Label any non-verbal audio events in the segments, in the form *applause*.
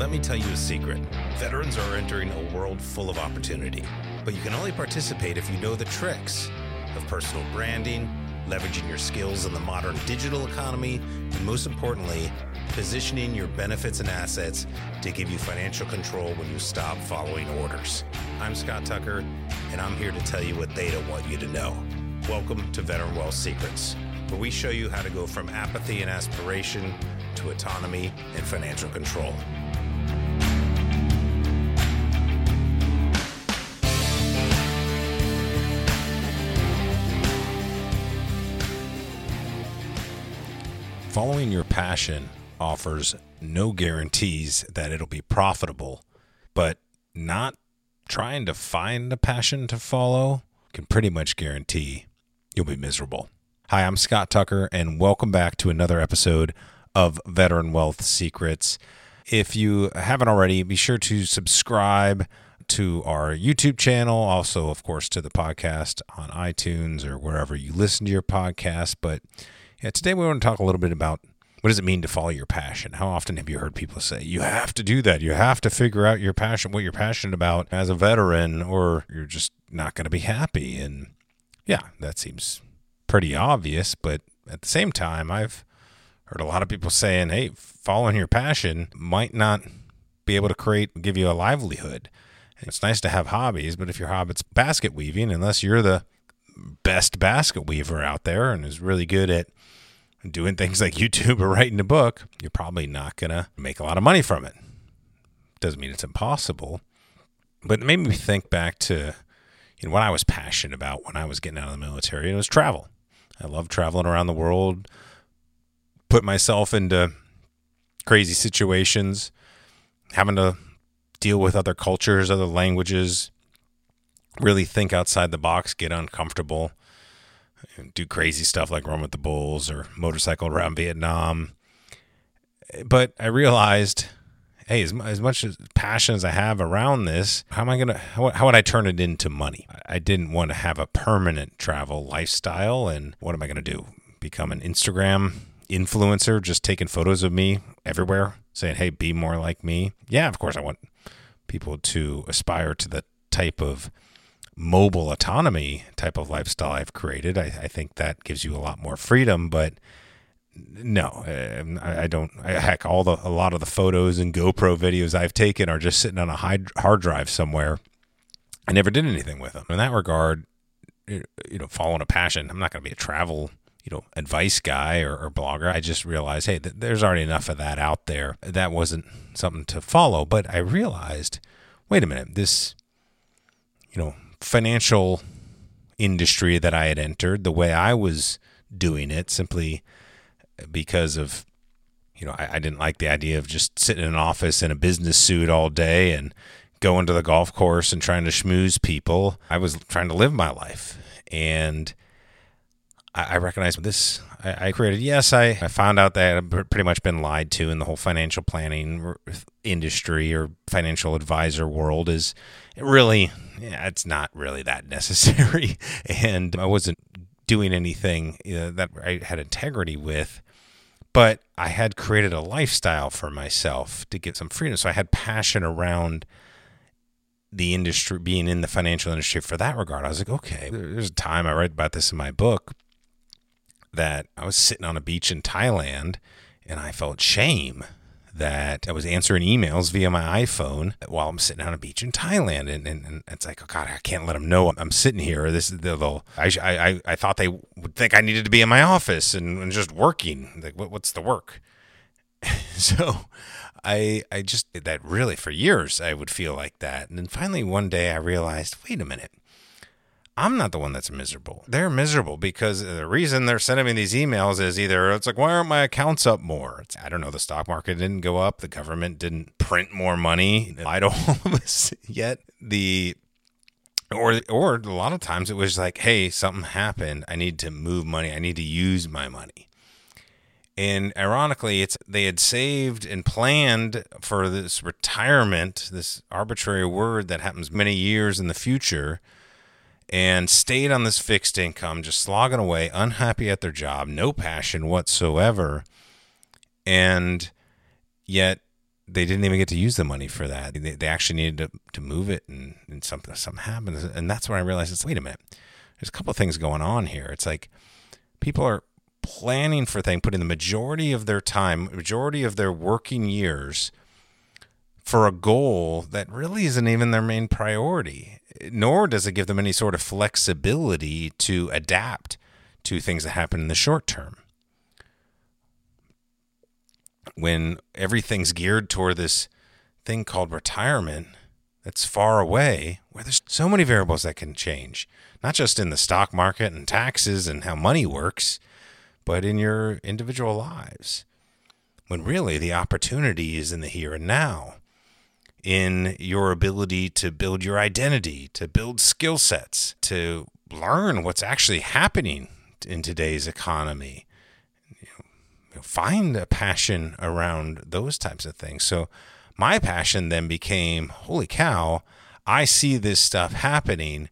Let me tell you a secret. Veterans are entering a world full of opportunity, but you can only participate if you know the tricks of personal branding, leveraging your skills in the modern digital economy, and most importantly, positioning your benefits and assets to give you financial control when you stop following orders. I'm Scott Tucker, and I'm here to tell you what they don't want you to know. Welcome to Veteran Wealth Secrets, where we show you how to go from apathy and aspiration to autonomy and financial control. Following your passion offers no guarantees that it'll be profitable, but not trying to find a passion to follow can pretty much guarantee you'll be miserable. Hi, I'm Scott Tucker, and welcome back to another episode of Veteran Wealth Secrets. If you haven't already, be sure to subscribe to our YouTube channel, also, of course, to the podcast on iTunes or wherever you listen to your podcast. But yeah, today we want to talk a little bit about what does it mean to follow your passion? How often have you heard people say, you have to do that? You have to figure out your passion, what you're passionate about as a veteran, or you're just not going to be happy. And yeah, that seems pretty obvious. But at the same time, I've heard a lot of people saying, hey, following your passion might not be able to create, give you a livelihood. It's nice to have hobbies, but if your hobby's basket weaving, unless you're the best basket weaver out there and is really good at doing things like YouTube or writing a book, you're probably not going to make a lot of money from it. Doesn't mean it's impossible, but it made me think back to you know, what I was passionate about when I was getting out of the military, and it was travel. I love traveling around the world, put myself into crazy situations, having to deal with other cultures, other languages, really think outside the box, get uncomfortable do crazy stuff like run with the bulls or motorcycle around Vietnam. But I realized, hey, as, as much as passion as I have around this, how am I gonna? How, how would I turn it into money? I didn't want to have a permanent travel lifestyle, and what am I gonna do? Become an Instagram influencer, just taking photos of me everywhere, saying, "Hey, be more like me." Yeah, of course, I want people to aspire to the type of mobile autonomy type of lifestyle I've created. I, I think that gives you a lot more freedom, but no, um, I, I don't. I, heck, all the a lot of the photos and GoPro videos I've taken are just sitting on a hard drive somewhere. I never did anything with them. In that regard, you know, following a passion, I'm not going to be a travel, you know, advice guy or, or blogger. I just realized, hey, th- there's already enough of that out there. That wasn't something to follow. But I realized, wait a minute, this, you know, financial industry that I had entered, the way I was doing it, simply because of, you know, I, I, didn't like the idea of just sitting in an office in a business suit all day and going to the golf course and trying to schmooze people. I was trying to live my life. And I, I recognized this I, I created. Yes, I, I found out that I've pretty much been lied to in the whole financial planning industry or financial advisor world is really, yeah, it's not really that *laughs* necessary. and I wasn't doing anything that I had integrity with but I had created a lifestyle for myself to get some freedom. So I had passion around the industry, being in the financial industry for that regard. I was like, okay, there's a time I write about this in my book that I was sitting on a beach in Thailand and I felt shame that I was answering emails via my iPhone while I'm sitting on a beach in Thailand. And, and, and it's like, oh God, I can't let them know I'm sitting here. This is the, I, I, I thought they would think I needed to be in my office and, and just working. Like, what, what's the work? *laughs* so I, I just did that really for years. I would feel like that. And then finally one day I realized, wait a minute. I'm not the one that's miserable. They're miserable because the reason they're sending me these emails is either it's like, why aren't my accounts up more? It's, I don't know. The stock market didn't go up. The government didn't print more money. *laughs* I don't *laughs* yet. The or or a lot of times it was like, hey, something happened. I need to move money. I need to use my money. And ironically, it's they had saved and planned for this retirement, this arbitrary word that happens many years in the future and stayed on this fixed income, just slogging away, unhappy at their job, no passion whatsoever. And yet they didn't even get to use the money for that. They, they actually needed to, to move it, and, and something something happened, and that's when I realized, it's wait a minute, there's a couple of things going on here. It's like people are planning for things, putting the majority of their time, majority of their working years for a goal that really isn't even their main priority, nor does it give them any sort of flexibility to adapt to things that happen in the short term. When everything's geared toward this thing called retirement that's far away, where there's so many variables that can change, not just in the stock market and taxes and how money works, but in your individual lives. When really the opportunity is in the here and now in your ability to build your identity, to build skill sets, to learn what's actually happening in today's economy. You know, find a passion around those types of things. So, my passion then became holy cow, I see this stuff happening.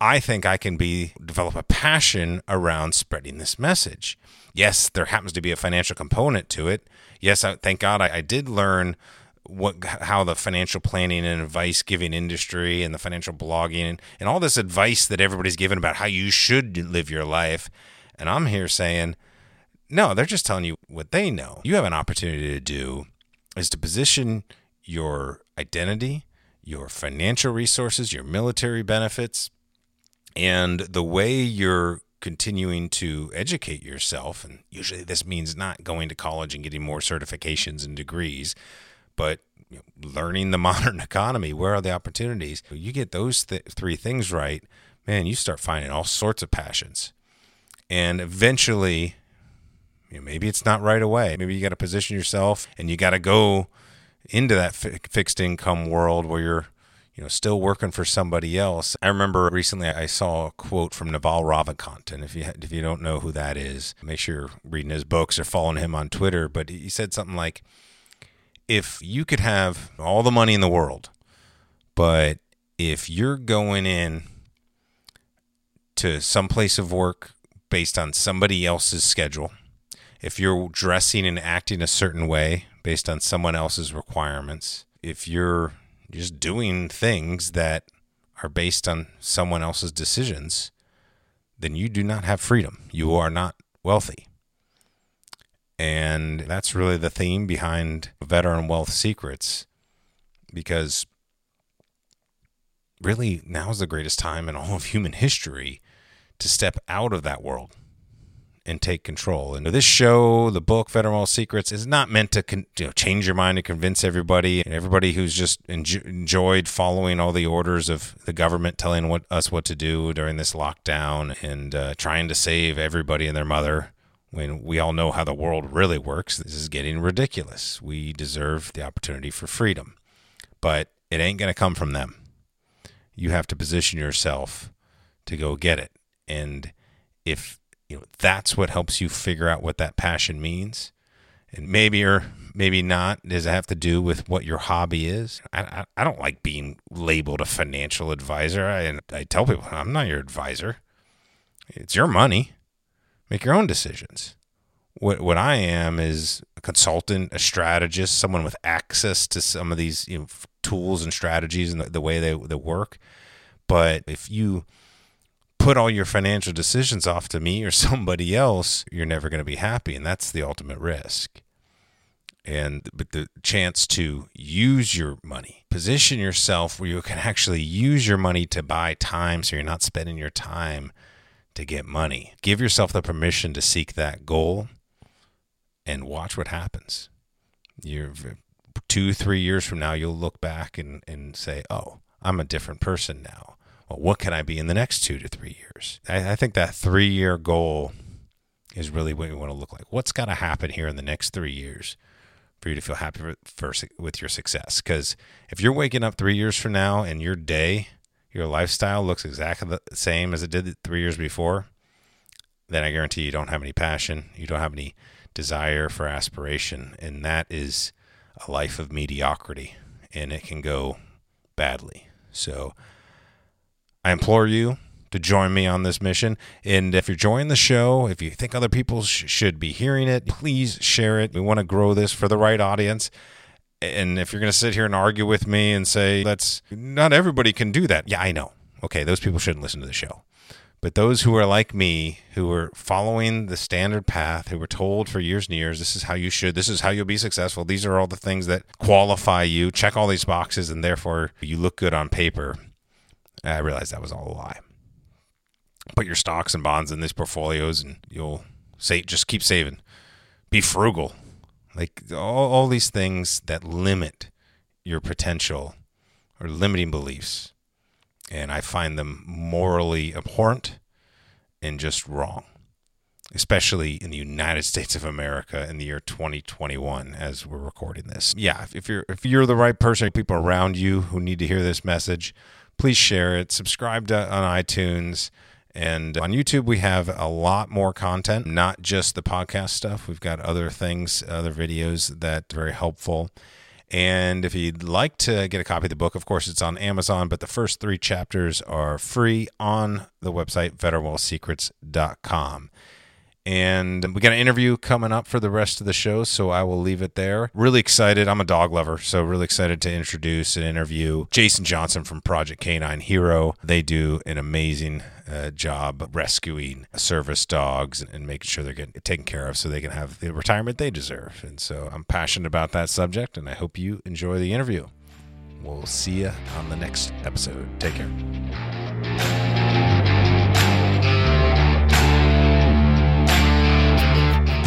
I think I can be develop a passion around spreading this message. Yes, there happens to be a financial component to it. Yes, I, thank God I, I did learn what how the financial planning and advice giving industry and the financial blogging and, and all this advice that everybody's given about how you should live your life. And i'm here saying no they're just telling you what they know. You have an opportunity to do is to position your identity your financial resources your military benefits and the way you're continuing to educate yourself and usually this means not going to college and getting more certifications and degrees but learning the *laughs* modern economy, where are the opportunities? You get those th- three things right, man, you start finding all sorts of passions. And eventually, you know, maybe it's not right away. Maybe you got to position yourself and you got to go into that fi- fixed income world where you're you know, still working for somebody else. I remember recently I saw a quote from Naval Ravikant, and if you if you don't know who that is, make sure you're reading his books or following him on Twitter. But he said something like, if you could have all the money in the world, but if you're going in to some place of work based on somebody else's schedule, if you're dressing and acting a certain way based on someone else's requirements, if you're just doing things that are based on someone else's decisions, then you do not have freedom. You are not wealthy. And that's really the theme behind Veteran Wealth Secrets because really now is the greatest time in all of human history to step out of that world and take control. And this show, the book Veteran Wealth Secrets, is not meant to con- you know, change your mind and convince everybody and everybody who's just enjoyed following all the orders of the government telling what, us what to do during this lockdown and uh, trying to save everybody and their mother when we all know how the world really works, this is getting ridiculous. We deserve the opportunity for freedom, but it ain't going to come from them. You have to position yourself to go get it. And if you know that's what helps you figure out what that passion means, and maybe or maybe not, does it have to do with what your hobby is? I, I, I don't like being labeled a financial advisor. I, I tell people I'm not your advisor. It's your money Make your own decisions. What what I am is a consultant, a strategist, someone with access to some of these you know, tools and strategies and the, the way they, they work. But if you put all your financial decisions off to me or *laughs* somebody else, you're never going to be happy, and that's the ultimate risk. And but the chance to use your money, position yourself where you can actually use your money to buy time, so you're not spending your time to get money. Give yourself the permission to seek that goal and watch what happens. You're two, three years from now, you'll look back and, and say, oh, I'm a different person now. Well, what can I be in the next two to three years? I, I think that three year goal is really what you want to look like. What's got to happen here in the next three years for you to feel happy with, for, with your success? Because if you're waking up three years from now and your day your lifestyle looks exactly the same as it did three years before, then I guarantee you don't have any passion. You don't have any desire for aspiration. And that is a life of mediocrity. And it can go badly. So I implore you to join me on this mission. And if you're joining the show, if you think other people sh- should be hearing it, please share it. We want to grow this for the right audience. And if you're going to sit here and argue with me and say that's not everybody can do that, yeah, I know. Okay, those people shouldn't listen to the show. But those who are like me, who are following the standard path, who were told for years and years, this is how you should, this is how you'll be successful, these are all the things that qualify you, check all these boxes, and therefore you look good on paper. I realized that was all a lie. Put your stocks and bonds in these portfolios, and you'll say, just keep saving. Be frugal. Like all, all these things that limit your potential or limiting beliefs and I find them morally abhorrent and just wrong, especially in the United *laughs* States of America in the year 2021 as we're recording this. Yeah, if you're if you're the right person, people around you who need to hear this message, please share it. Subscribe to, on iTunes. And on YouTube, we have a lot more content, not just the podcast stuff. We've got other things, other videos that are very helpful. And if you'd like to get a copy of the book, of course, it's on Amazon, but the first three chapters are free on the website, veteranwealthsecrets.com. And we got an interview coming up for the rest of the show, so I will leave it there. Really excited. I'm a dog lover, so really excited to introduce and interview Jason Johnson from Project Canine Hero. They do an amazing uh, job rescuing service dogs and making sure they're getting taken care of so they can have the retirement they deserve. And so I'm passionate about that subject, and I hope you enjoy the interview. We'll see you on the next episode. Take care.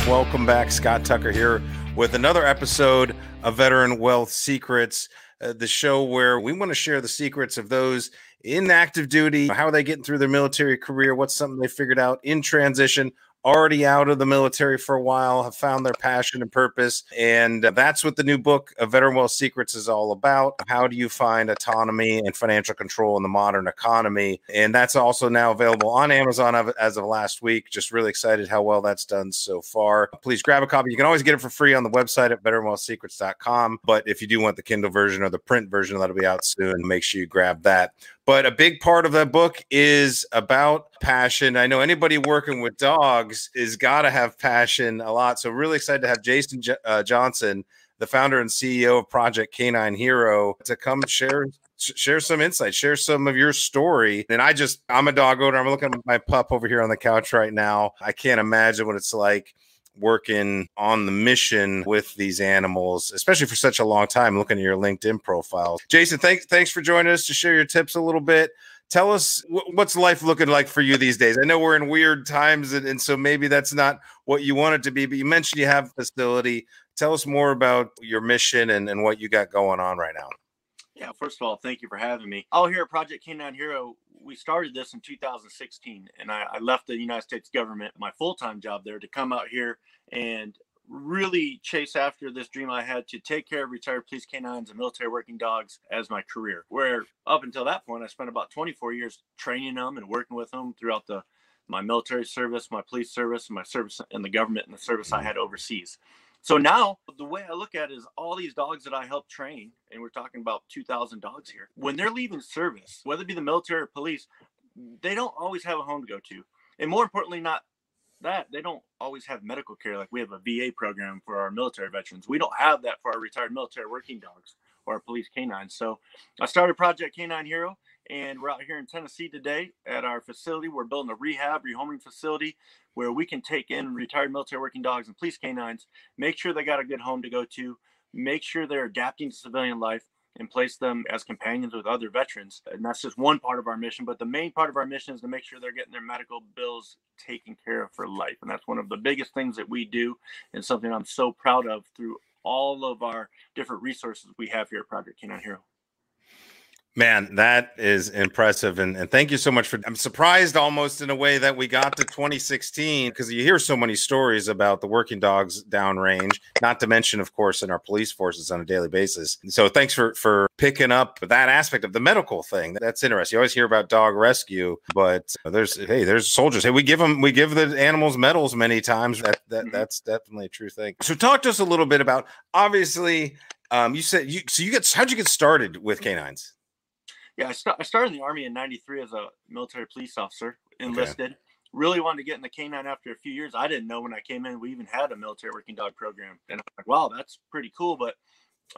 Welcome back. Scott Tucker here with another episode of Veteran Wealth Secrets, uh, the show where we want to share the secrets of those in active duty, how are they getting through their military career, what's something they figured out in transition, already out of the military for a while, have found their passion and purpose. And that's what the new book of Veteran Wealth Secrets is all about. How do you find autonomy and financial control in the modern economy? And that's also now available on Amazon as of last week. Just really excited how well that's done so far. Please grab a copy. You can always get it for free on the website at veteranwealthsecrets.com. But if you do want the Kindle version or the print version, that'll be out soon. Make sure you grab that. But a big part of that book is about passion. I know anybody working with dogs is got to have passion a lot. So, really excited to have Jason J- uh, Johnson, the founder and CEO of Project Canine Hero, to come share share some insight, share some of your story. And I just, I'm a dog owner. I'm looking at my pup over here on the couch right now. I can't imagine what it's like working on the mission with these animals, especially for such a long time, looking at your LinkedIn profile. Jason, thanks thanks for joining us to share your tips a little bit. Tell us what's life looking like for you these days. I know we're in weird times, and, and so maybe that's not what you want it to be, but you mentioned you have a facility. Tell us more about your mission and, and what you got going on right now. Yeah, first of all, thank you for having me. All here at Project Canine Hero, we started this in 2016, and I, I left the United States government, my full time job there, to come out here and really chase after this dream I had to take care of retired police canines and military working dogs as my career. Where up until that point, I spent about 24 years training them and working with them throughout the my military service, my police service, and my service in the government and the service I mm-hmm. had overseas. So now the way I look at it is all these dogs that I help train, and we're talking about 2,000 dogs here, when they're leaving service, whether it be the military or police, they don't always have a home to go to. And more importantly, not that they don't always have medical care like we have a VA program for our military veterans. We don't have that for our retired military working dogs or our police canines. So I started Project Canine Hero and we're out here in Tennessee today at our facility. We're building a rehab, rehoming facility where we can take in retired military working dogs and police canines, make sure they got a good home to go to, make sure they're adapting to civilian life, and place them as companions with other veterans. And that's just one part of our mission. But the main part of our mission is to make sure they're getting their medical bills taken care of for life. And that's one of the biggest things that we do and something I'm so proud of through all of our different resources we have here at Project Canine Hero. Man, that is impressive. And, and thank you so much for I'm surprised almost in a way that we got to 2016 because you hear so many stories about the working dogs downrange, not to mention, of course, in our police forces on a daily basis. So thanks for for picking up that aspect of the medical thing. That's interesting. You always hear about dog rescue, but there's hey, there's soldiers. Hey, we give them we give the animals medals many times. That, that mm-hmm. that's definitely a true thing. So talk to us a little bit about obviously um, you said you so you get how'd you get started with canines? Yeah, I, st- I started in the army in '93 as a military police officer, enlisted. Okay. Really wanted to get in the canine after a few years. I didn't know when I came in we even had a military working dog program, and I'm like, wow, that's pretty cool. But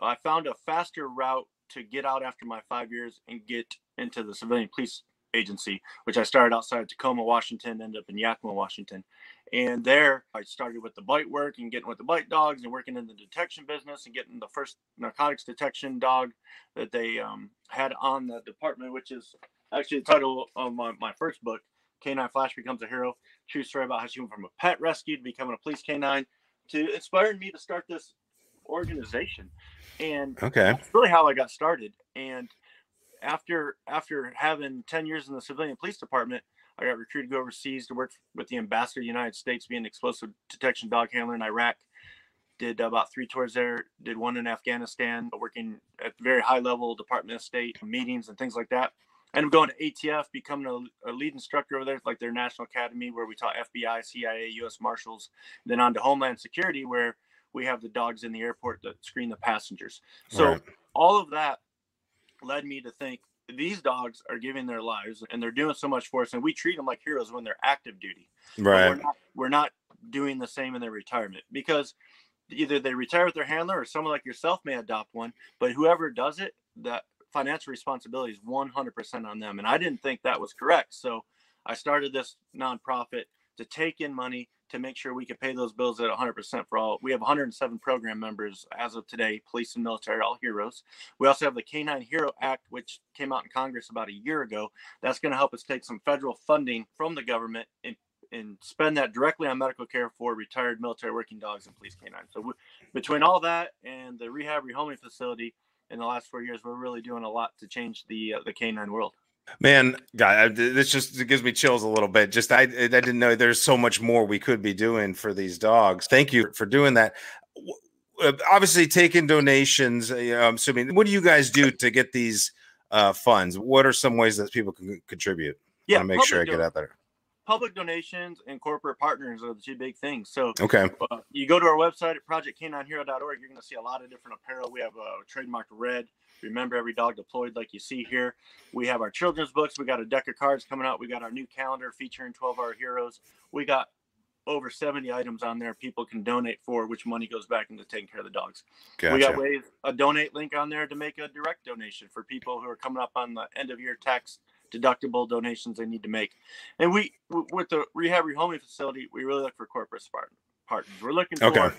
I found a faster route to get out after my five years and get into the civilian police agency, which I started outside Tacoma, Washington, ended up in Yakima, Washington. And there I started with the bite work and getting with the bite dogs and working in the detection business and getting the first narcotics detection dog that they um, had on the department, which is actually the title of my, my first book, Canine Flash Becomes a Hero. True story about how she went from a pet rescue to becoming a police canine to inspiring me to start this organization. And okay, that's really how I got started. And after after having 10 years in the civilian police department, I got recruited to go overseas to work with the ambassador of the United States, being an explosive detection dog handler in Iraq. Did about three tours there. Did one in Afghanistan, working at very high level Department of State meetings and things like that. And I'm going to ATF, becoming a, a, lead instructor over there, like their national academy, where we taught FBI, CIA, U.S. Marshals. Then on to Homeland Security, where we have the dogs in the airport that screen the passengers. So right. all of that led me to think these dogs are giving their lives and they're doing so much for us and we treat them like heroes when they're active duty. Right we're not, we're not doing the same in their retirement because either they retire with their handler or someone like yourself may adopt one but whoever does it that financial responsibility is 100% on them and i didn't think that was correct. So i started this nonprofit to take in money to make sure we could pay those bills at 100% for all. We have 107 program members as of today, police and military, all heroes. We also have the Canine Hero Act, which came out in Congress about a year ago. That's going to help us take some federal funding from the government and, and spend that directly on medical care for retired military working dogs and police canines. So we, between all that and the rehab rehoming facility in the last four years, we're really doing a lot to change the uh, the canine world. Man, God, this just gives me chills a little bit. Just I, I didn't know there's so much more we could be doing for these dogs. Thank you for doing that. Uh, obviously, taking donations. Uh, I'm assuming. What do you guys do to get these uh, funds? What are some ways that people can contribute? Yeah, I make sure I get out there public donations and corporate partners are the two big things. So, okay, uh, you go to our website at projectcaninehero.org. You're going to see a lot of different apparel. We have a trademarked red. Remember every dog deployed, like you see here. We have our children's books. We got a deck of cards coming out. We got our new calendar featuring 12 hour heroes. We got over 70 items on there people can donate for, which money goes back into taking care of the dogs. Gotcha. We got ways a donate link on there to make a direct donation for people who are coming up on the end of year tax deductible donations they need to make. And we, with the rehab rehoming facility, we really look for corporate partners. We're looking for okay.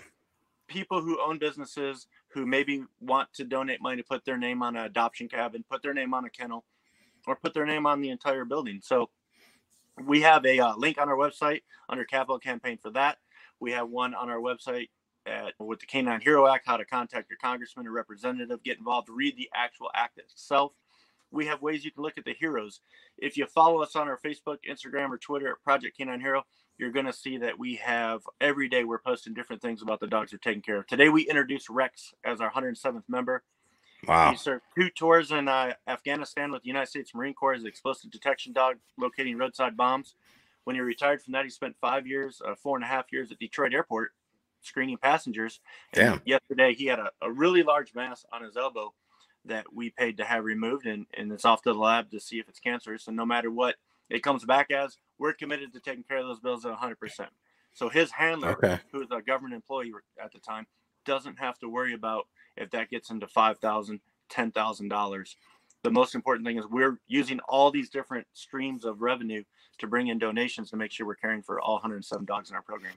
People who own businesses who maybe want to donate money to put their name on an adoption cabin, put their name on a kennel, or put their name on the entire building. So we have a uh, link on our website under capital campaign for that. We have one on our website at, with the Canine Hero Act, how to contact your congressman or representative, get involved, read the actual act itself we have ways you can look at the heroes. If you follow us on our Facebook, Instagram, or Twitter at Project Canine Hero, you're going to see that we have every day we're posting different things about the dogs we're taking care of. Today we introduced Rex as our 107th member. Wow. He served two tours in uh, Afghanistan with the United States Marine Corps as an explosive detection dog locating roadside bombs. When he retired from that, he spent five years, uh, four and a half years at Detroit Airport screening passengers. And Damn. yesterday he had a, a really large mass on his elbow that we paid to have removed, and, and it's off to the lab to see if it's cancerous. And no matter what it comes back as, we're committed to taking care of those bills at 100%. So his handler, okay. who was a government employee at the time, doesn't have to worry about if that gets into $5,000, $10,000. The most important thing is we're using all these different streams of revenue to bring in donations to make sure we're caring for all 107 dogs in our program.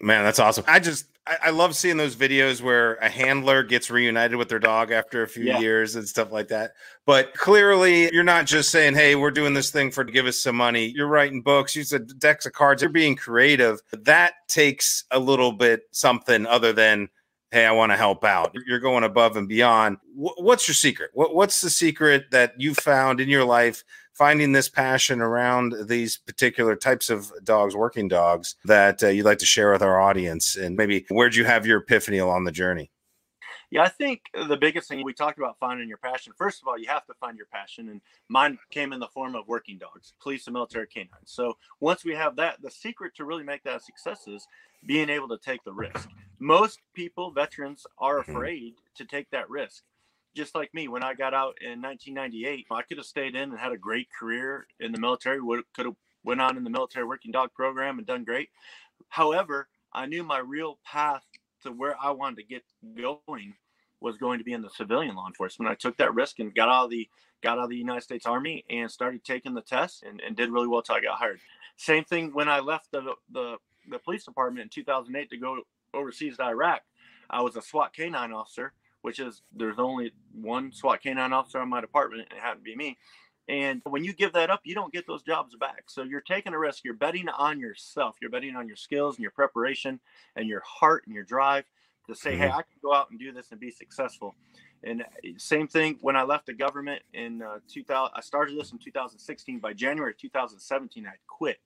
Man, that's awesome. I just I, I, love seeing those videos where a handler gets reunited with their dog after a few yeah. years and stuff like that. But clearly, you're not just saying, "Hey, we're doing this thing for to give us some money." You're writing books. You said decks of cards. You're being creative. That takes a little bit something other than, "Hey, I want to help out." You're going above and beyond. what's your secret? what's the secret that you found in your life? Finding this passion around these particular types of dogs, working dogs, that uh, you'd like to share with our audience? And maybe where'd you have your epiphany along the journey? Yeah, I think the biggest thing we talked about finding your passion. First of all, you have to find your passion, and mine came in the form of working dogs, police and military canines. So once we have that, the secret to really make that a success is being able to take the risk. Most people, veterans, are mm-hmm. afraid to take that risk just like me, when I got out in 1998, I could have stayed in and had a great career in the military. Would could have went on in the military working dog program and done great. However, I knew my real path to where I wanted to get going was going to be in the civilian law enforcement. I took that risk and got out of the got out of the United States Army and started taking the test and, and did really well till I got hired. Same thing when I left the, the the police department in 2008 to go overseas to Iraq. I was a SWAT canine officer, which is there's only one SWAT canine officer in my department, and it happened to be me. And when you give that up, you don't get those jobs back. So you're taking a risk. You're betting on yourself. You're betting on your skills and your preparation and your heart and your drive to say, mm-hmm. hey, I can go out and do this and be successful. And uh, same thing when I left the government in uh, 2000, I started this in 2016. By January 2017, I quit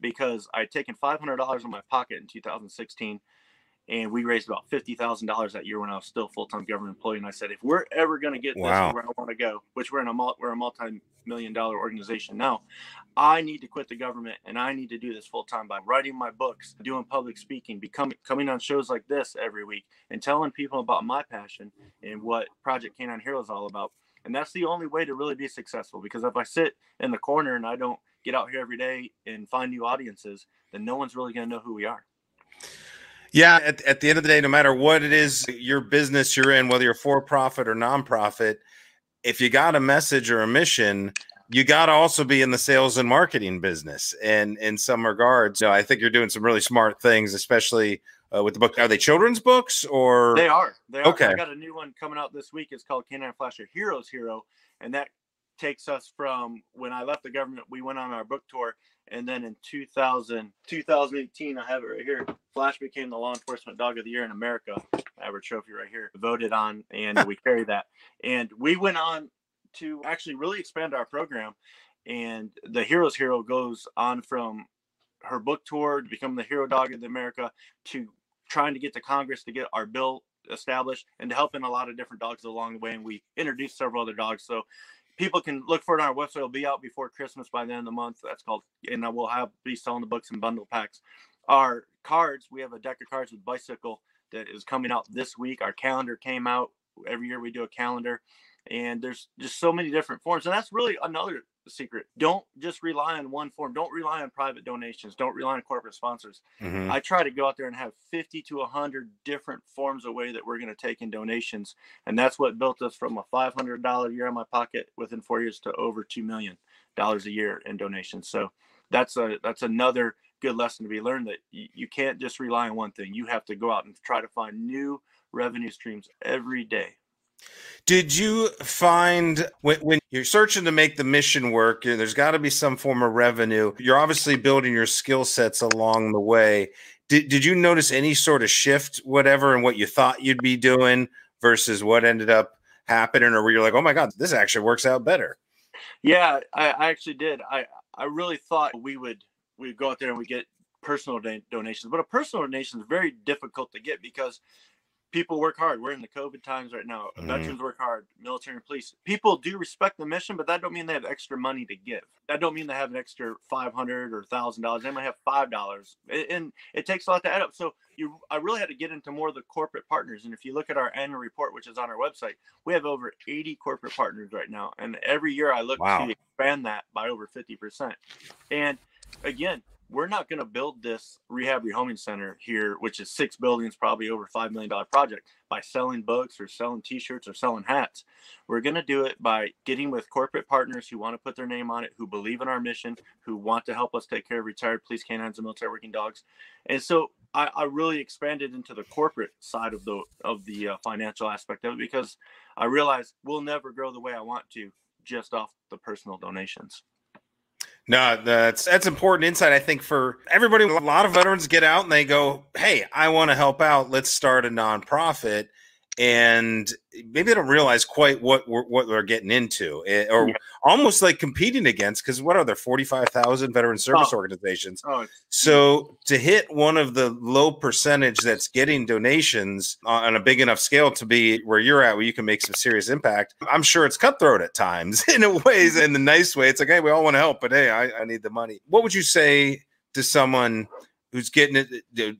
because I'd taken $500 in my pocket in 2016 and we raised about fifty thousand dollars that year when I was still full time government employee. And I said, if we're ever going to get wow. this where I want to go, which we're in a we're a multi million dollar organization now, I need to quit the government and I need to do this full time by writing my books, doing public speaking, becoming coming on shows like this every week, and telling people about my passion and what Project Canine Hero is all about. And that's the only way to really be successful. Because if I sit in the corner and I don't get out here every day and find new audiences, then no one's really going to know who we are. Yeah, at, at the end of the day, no matter what it is, your business you're in, whether you're for profit or nonprofit, if you got a message or a mission, you got to also be in the sales and marketing business. And in some regards, you know, I think you're doing some really smart things, especially uh, with the book. Are they children's books or they are? They are. Okay. I got a new one coming out this week. It's called Canine Flasher Heroes Hero, and that takes us from when I left the government. We went on our book tour, and then in 2000, 2018, I have it right here. Flash became the law enforcement dog of the year in America. I have a trophy right here, voted on, and we *laughs* carry that. And we went on to actually really expand our program. And the Heroes Hero goes on from her book tour to become the hero dog of the America to trying to get to Congress to get our bill established and to helping a lot of different dogs along the way. And we introduced several other dogs. So people can look for it on our website. It'll be out before Christmas by the end of the month. That's called, and we'll have be selling the books in bundle packs. Our cards, we have a deck of cards with bicycle that is coming out this week. Our calendar came out. Every year we do a calendar, and there's just so many different forms, and that's really another secret. Don't just rely on one form. Don't rely on private donations. Don't rely on corporate sponsors. Mm-hmm. I try to go out there and have 50 to 100 different forms of way that we're going to take in donations. And that's what built us from a $500 a year in my pocket within four years to over $2 million a year in donations. So that's a, that's another good lesson to be learned that you, you can't just rely on one thing. You have to go out and try to find new revenue streams every day. Did you find when, when, you're searching to make the mission work, there's got to be some form of revenue. You're obviously building your skill sets along the way. Did, did you notice any sort of shift, whatever, in what you thought you'd be doing versus what ended up happening, or where you're like, oh my God, this actually works out better? Yeah, I, I actually did. I, I really thought we would we'd go out there and we get personal donations, but a personal donation is very difficult to get because people work hard. We're in the COVID times right now. Mm-hmm. Veterans work hard, military and police. People do respect the mission, but that don't mean they have extra money to give. That don't mean they have an extra five hundred or thousand dollars. They might have five dollars, and it takes a lot to add up. So you, I really had to get into more of the corporate partners. And if you look at our annual report, which is on our website, we have over eighty corporate partners right now, and every year I look wow. to expand that by over fifty percent. And again, we're not going to build this rehab rehoming center here, which is six buildings, probably over $5 million project by selling books or selling t-shirts or selling hats. We're going to do it by getting with corporate partners who want to put their name on it, who believe in our mission, who want to help us take care of retired police canines and military working dogs. And so I, I really expanded into the corporate side of the, of the uh, financial aspect of it because I realized we'll never grow the way I want to just off the personal donations. No, that's that's important insight. I think for everybody, a lot of veterans get out and they go, "Hey, I want to help out. Let's start a nonprofit." And maybe they don't realize quite what we're, what they're getting into, eh, or yeah. almost like competing against. Because what are there forty five thousand veteran service oh. organizations? Oh, so to hit one of the low percentage that's getting donations on a big enough scale to be where you're at, where you can make some serious impact, I'm sure it's cutthroat at times *laughs* in a ways. In the nice way, it's like, hey, we all want to help, but hey, I, I need the money. What would you say to someone? who's getting it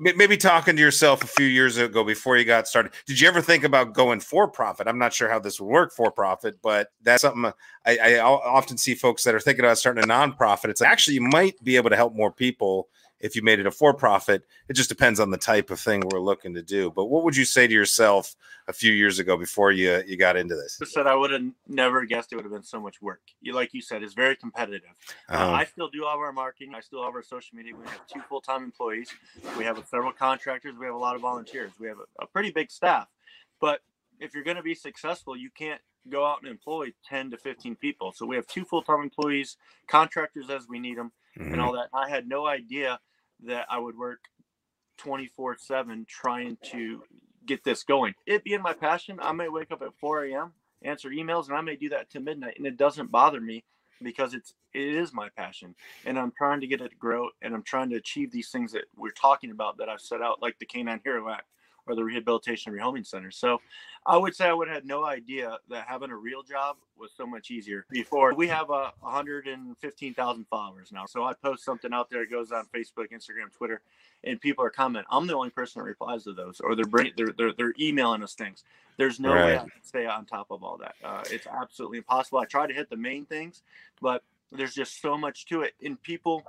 maybe talking to yourself a few years ago before you got started did you ever think about going for profit? I'm not sure how this would work for profit but that's something I, I often see folks that are thinking about starting a nonprofit. It's actually you might be able to help more people if you made it a for profit. It just depends on the type of thing we're looking to do. But what would you say to yourself a few years ago before you you got into this? I said I would have never guessed it would have been so much work. You, like you said, it's very competitive. Uh, Um, I still do all of our marketing. I still have our social media. We have two full time employees. We have several contractors. We have a lot of volunteers. We have a, a pretty big staff. But if you're going to be successful, you can't go out and employ 10 to 15 people. So we have two full time employees, contractors as we need them, mhm. and all that. I had no idea that I would work 24 7 trying to get this going. It being my passion, I may wake up at 4 a.m., answer emails, and I may do that to midnight, and it doesn't bother me because it's it is my passion and i'm trying to get it to grow and i'm trying to achieve these things that we're talking about that i've set out like the canine hero act or the rehabilitation and rehoming center. So i would say i would have had no idea that having a real job was so much easier. Before we have uh, 115000 followers now. So i post something out there it goes on facebook instagram twitter and people are commenting. I'm the only person that replies to those or they're bring, they're, they're, they're emailing us things. There's no way Right. i can stay on top of all that. Uh, it's absolutely impossible. I try to hit the main things but there's just so much to it. And people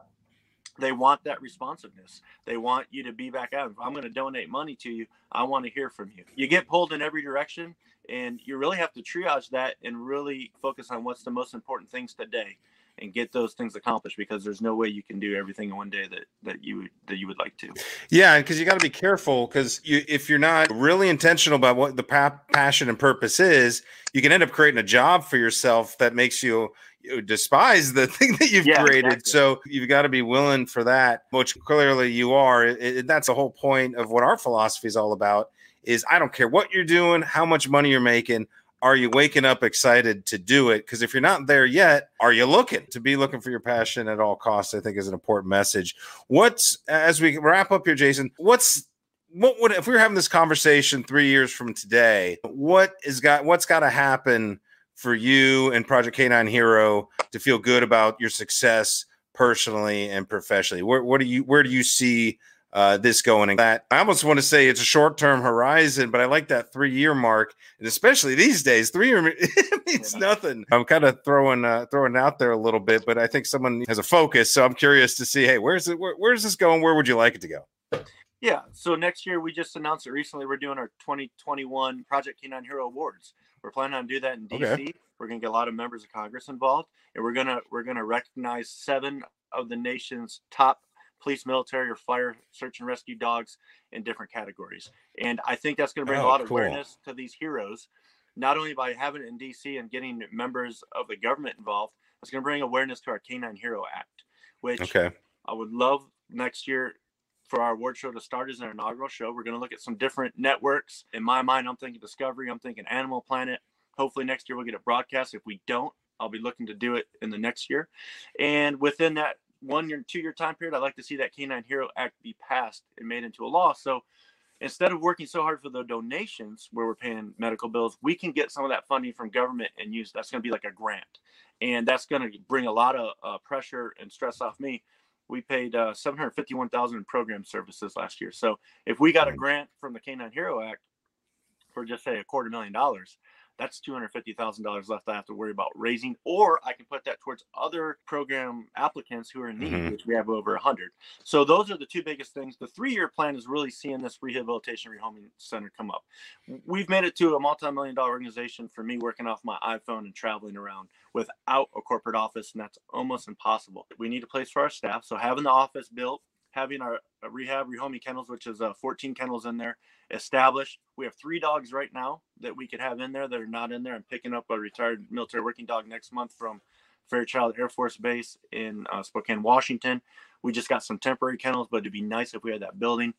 they want that responsiveness. They want you to be back out. If i'm going to donate money to you i want to hear from you. You get pulled in every direction and you really have to triage that and really focus on what's the most important things today and get those things accomplished because there's no way you can do everything in one day that that you that you would like to Yeah, because you got to be careful because you, if you're not really intentional about what the pa- passion and purpose is, you can end up creating a job for yourself that makes you, you despise the *laughs* thing that you've Yeah, created. exactly. So you've got to be willing for that, which clearly you are. It, it- that's the whole point of what our philosophy is all about. Is I don't care what you're doing, how much money you're making. Are you waking up excited to do it? Because if you're not there yet, are you looking to be looking for your passion at all costs? I think is an important message. What's as we wrap up here, Jason? What's what would if we were having this conversation three years from today? What is got what's got to happen for you and Project Canine Hero to feel good about your success personally and professionally? Where what do you where do you see uh, this going? And that I almost want to say it's a short term horizon, but I like that three year mark, and especially these days, three year *laughs* means nothing. I'm kind of throwing uh, throwing out there a little bit, but I think someone has a focus, so I'm curious to see. Hey, where's it? Where, where's this going? Where would you like it to go? Yeah. So next year, we just announced it recently. We're doing our 2021 Project Canine Hero Awards. We're planning on doing that in DC. Okay. We're gonna get a lot of members of Congress involved, and we're gonna we're gonna recognize seven of the nation's top police, military, or fire search and rescue dogs in different categories. And I think that's gonna bring Oh, a lot of awareness to these heroes, not only by having it in DC and getting members of the government involved. It's gonna bring awareness to our Canine Hero Act, which Okay. I would love next year for our award show to start as an inaugural show. We're going to look at some different networks. In my mind, I'm thinking Discovery, I'm thinking Animal Planet. Hopefully, next year we'll get it broadcast. If we don't, I'll be looking to do it in the next year. And within that one year, two year time period, I'd like to see that Canine Hero Act be passed and made into a law. So instead of working so hard for the donations where we're paying medical bills, we can get some of that funding from government and use that's going to be like a grant. And that's going to bring a lot of uh, pressure and stress off me we paid uh, 751,000 in program services last year. So if we got a grant from the Canine Hero Act for just say a quarter million dollars, that's $250,000 left I have to worry about raising, or I can put that towards other program applicants who are in need, Mhm. which we have over 100. So those are the two biggest things. The three-year plan is really seeing this rehabilitation rehoming center come up. We've made it to a multi-million dollar organization for me working off my iPhone and traveling around without a corporate office, and that's almost impossible. We need a place for our staff, so having the office built, having our uh, rehab rehoming kennels, which is uh, 14 kennels in there, established. We have three dogs right now that we could have in there that are not in there. I'm picking up a retired military working dog next month from Fairchild Air Force Base in uh, Spokane, Washington. We just got some temporary kennels, but it'd be nice if we had that building.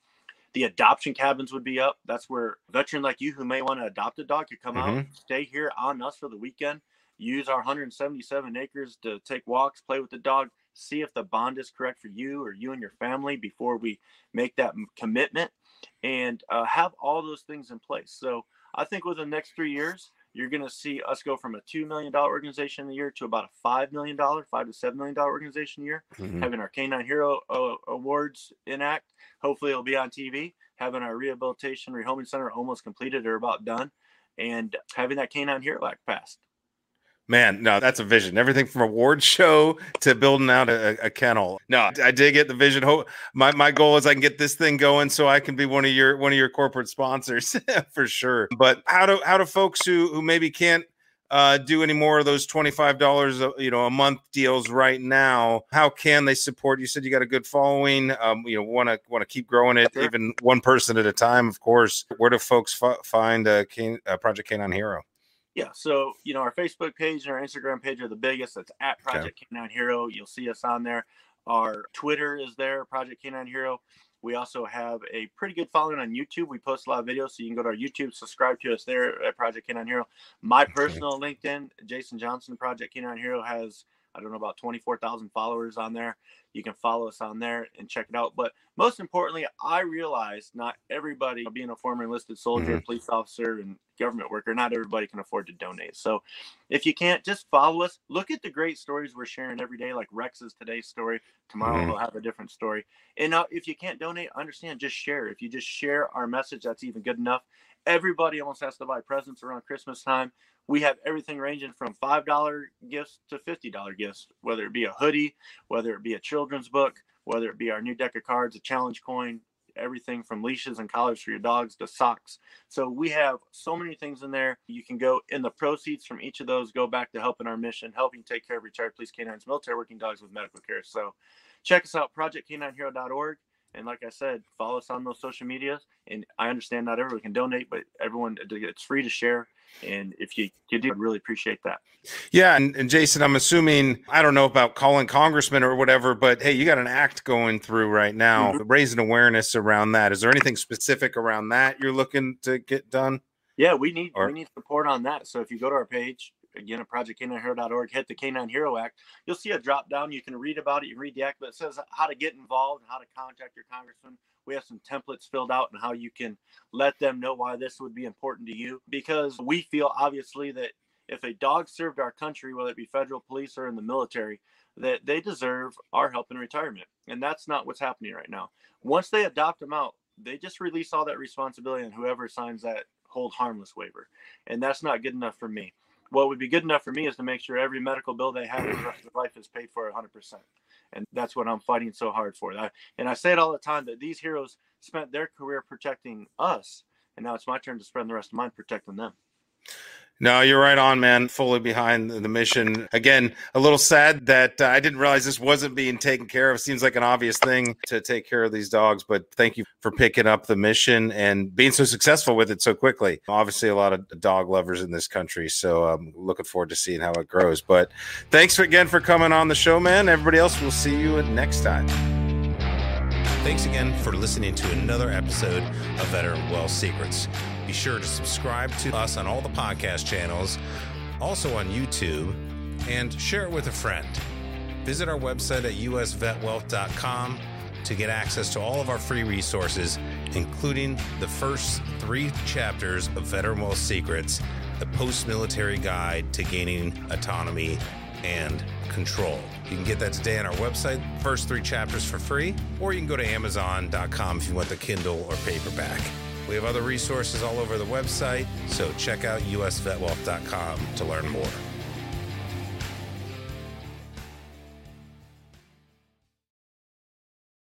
The adoption cabins would be up. That's where veteran like you who may want to adopt a dog could come out, Mhm. stay here on us for the weekend, use our 177 acres to take walks, play with the dog, see if the bond is correct for you or you and your family before we make that commitment, and uh, have all those things in place. So I think within the next three years, you're going to see us go from a two million dollar organization a year to about a five million dollar, five to seven million dollar organization a year Mhm. having our Canine Hero uh, Awards enact. Hopefully, it'll be on TV. Having our rehabilitation rehoming center almost completed or about done, and having that Canine Hero Act passed. Man, no, that's a vision. Everything from award show to building out a, a kennel. No, I did get the vision. Hope my, my goal is I can get this thing going so I can be one of your one of your corporate sponsors *laughs* for sure. But how do how do folks who who maybe can't uh, do any more of those twenty five dollars uh, you know a month deals right now? How can they support? You said you got a good following. Um, you know, want to want to keep growing it, even one person at a time, of course. Where do folks f- find uh, Can- uh, Project Canine Hero? Yeah, so you know our Facebook page and our Instagram page are the biggest. That's at Project okay. Canine Hero. You'll see us on there. Our Twitter is there, Project Canine Hero. We also have a pretty good following on YouTube. We post a lot of videos, so you can go to our YouTube, subscribe to us there at Project Canine Hero. My personal LinkedIn, Jason Johnson, Project Canine Hero, has I don't know about 24,000 followers on there. You can follow us on there and check it out. But most importantly, I realize not everybody, being a former enlisted soldier, mm-hmm. police officer, and government worker, not everybody can afford to donate. So if you can't, just follow us. Look at the great stories we're sharing every day, like Rex's today's story. Tomorrow mm-hmm. we'll have a different story. And uh, if you can't donate, understand, just share. If you just share our message, that's even good enough. Everybody almost has to buy presents around Christmas time we have everything ranging from $5 gifts to $50 gifts, whether it be a hoodie, whether it be a children's book, whether it be our new deck of cards, a challenge coin, everything from leashes and collars for your dogs to socks. So we have so many things in there. You can go in the proceeds from each of those go back to helping our mission, helping take care of retired police canines, military working dogs with medical care. So check us out, projectcaninehero.org. And like I said, follow us on those social medias. And I understand not everyone can donate, but everyone it's free to share. And if you, you do, I'd really appreciate that. Yeah. And, and, Jason, I'm assuming, I don't know about calling congressmen or whatever, but hey, you got an act going through right now, mm-hmm. raising awareness around that. Is there anything specific around that you're looking to get done? Yeah, we need or, we need support on that. So if you go to our page, again at projectcaninehero.org, hit the Canine Hero Act, you'll see a drop down. You can read about it, you read the act, but it says how to get involved and how to contact your congressman we have some templates filled out and how you can let them know why this would be important to you. Because we feel obviously that if a dog served our country, whether it be federal police or in the military, that they deserve our help in retirement. And that's not what's happening right now. Once they adopt them out, they just release all that responsibility on whoever signs that hold harmless waiver. And that's not good enough for me. What would be good enough for me is to make sure every medical bill they have for the rest of their life is paid for 100% and that's what I'm fighting so hard for. I, and I say it all the time that these heroes spent their career protecting us, and now it's my turn to spend the rest of mine protecting them. No, you're right on, man. Fully behind the mission. Again, a little sad that uh, I didn't realize this wasn't being taken care of. Seems like an obvious thing to take care of these dogs, but thank you for picking up the mission and being so successful with it so quickly. Obviously, a lot of dog lovers in this country, so I'm looking forward to seeing how it grows. But thanks again for coming on the show, man. Everybody else, we'll see you next time. Thanks again for listening to another episode of Veteran Wealth Secrets. Be sure to subscribe to us on all the podcast channels, also on YouTube, and share it with a friend. Visit our website at usvetwealth.com to get access to all of our free resources, including the first three chapters of Veteran Wealth Secrets, the post military guide to gaining autonomy and control. You can get that today on our website, first three chapters for free, or you can go to Amazon.com if you want the Kindle or paperback. We have other resources all over the website, so check out usvetwealth.com to learn more.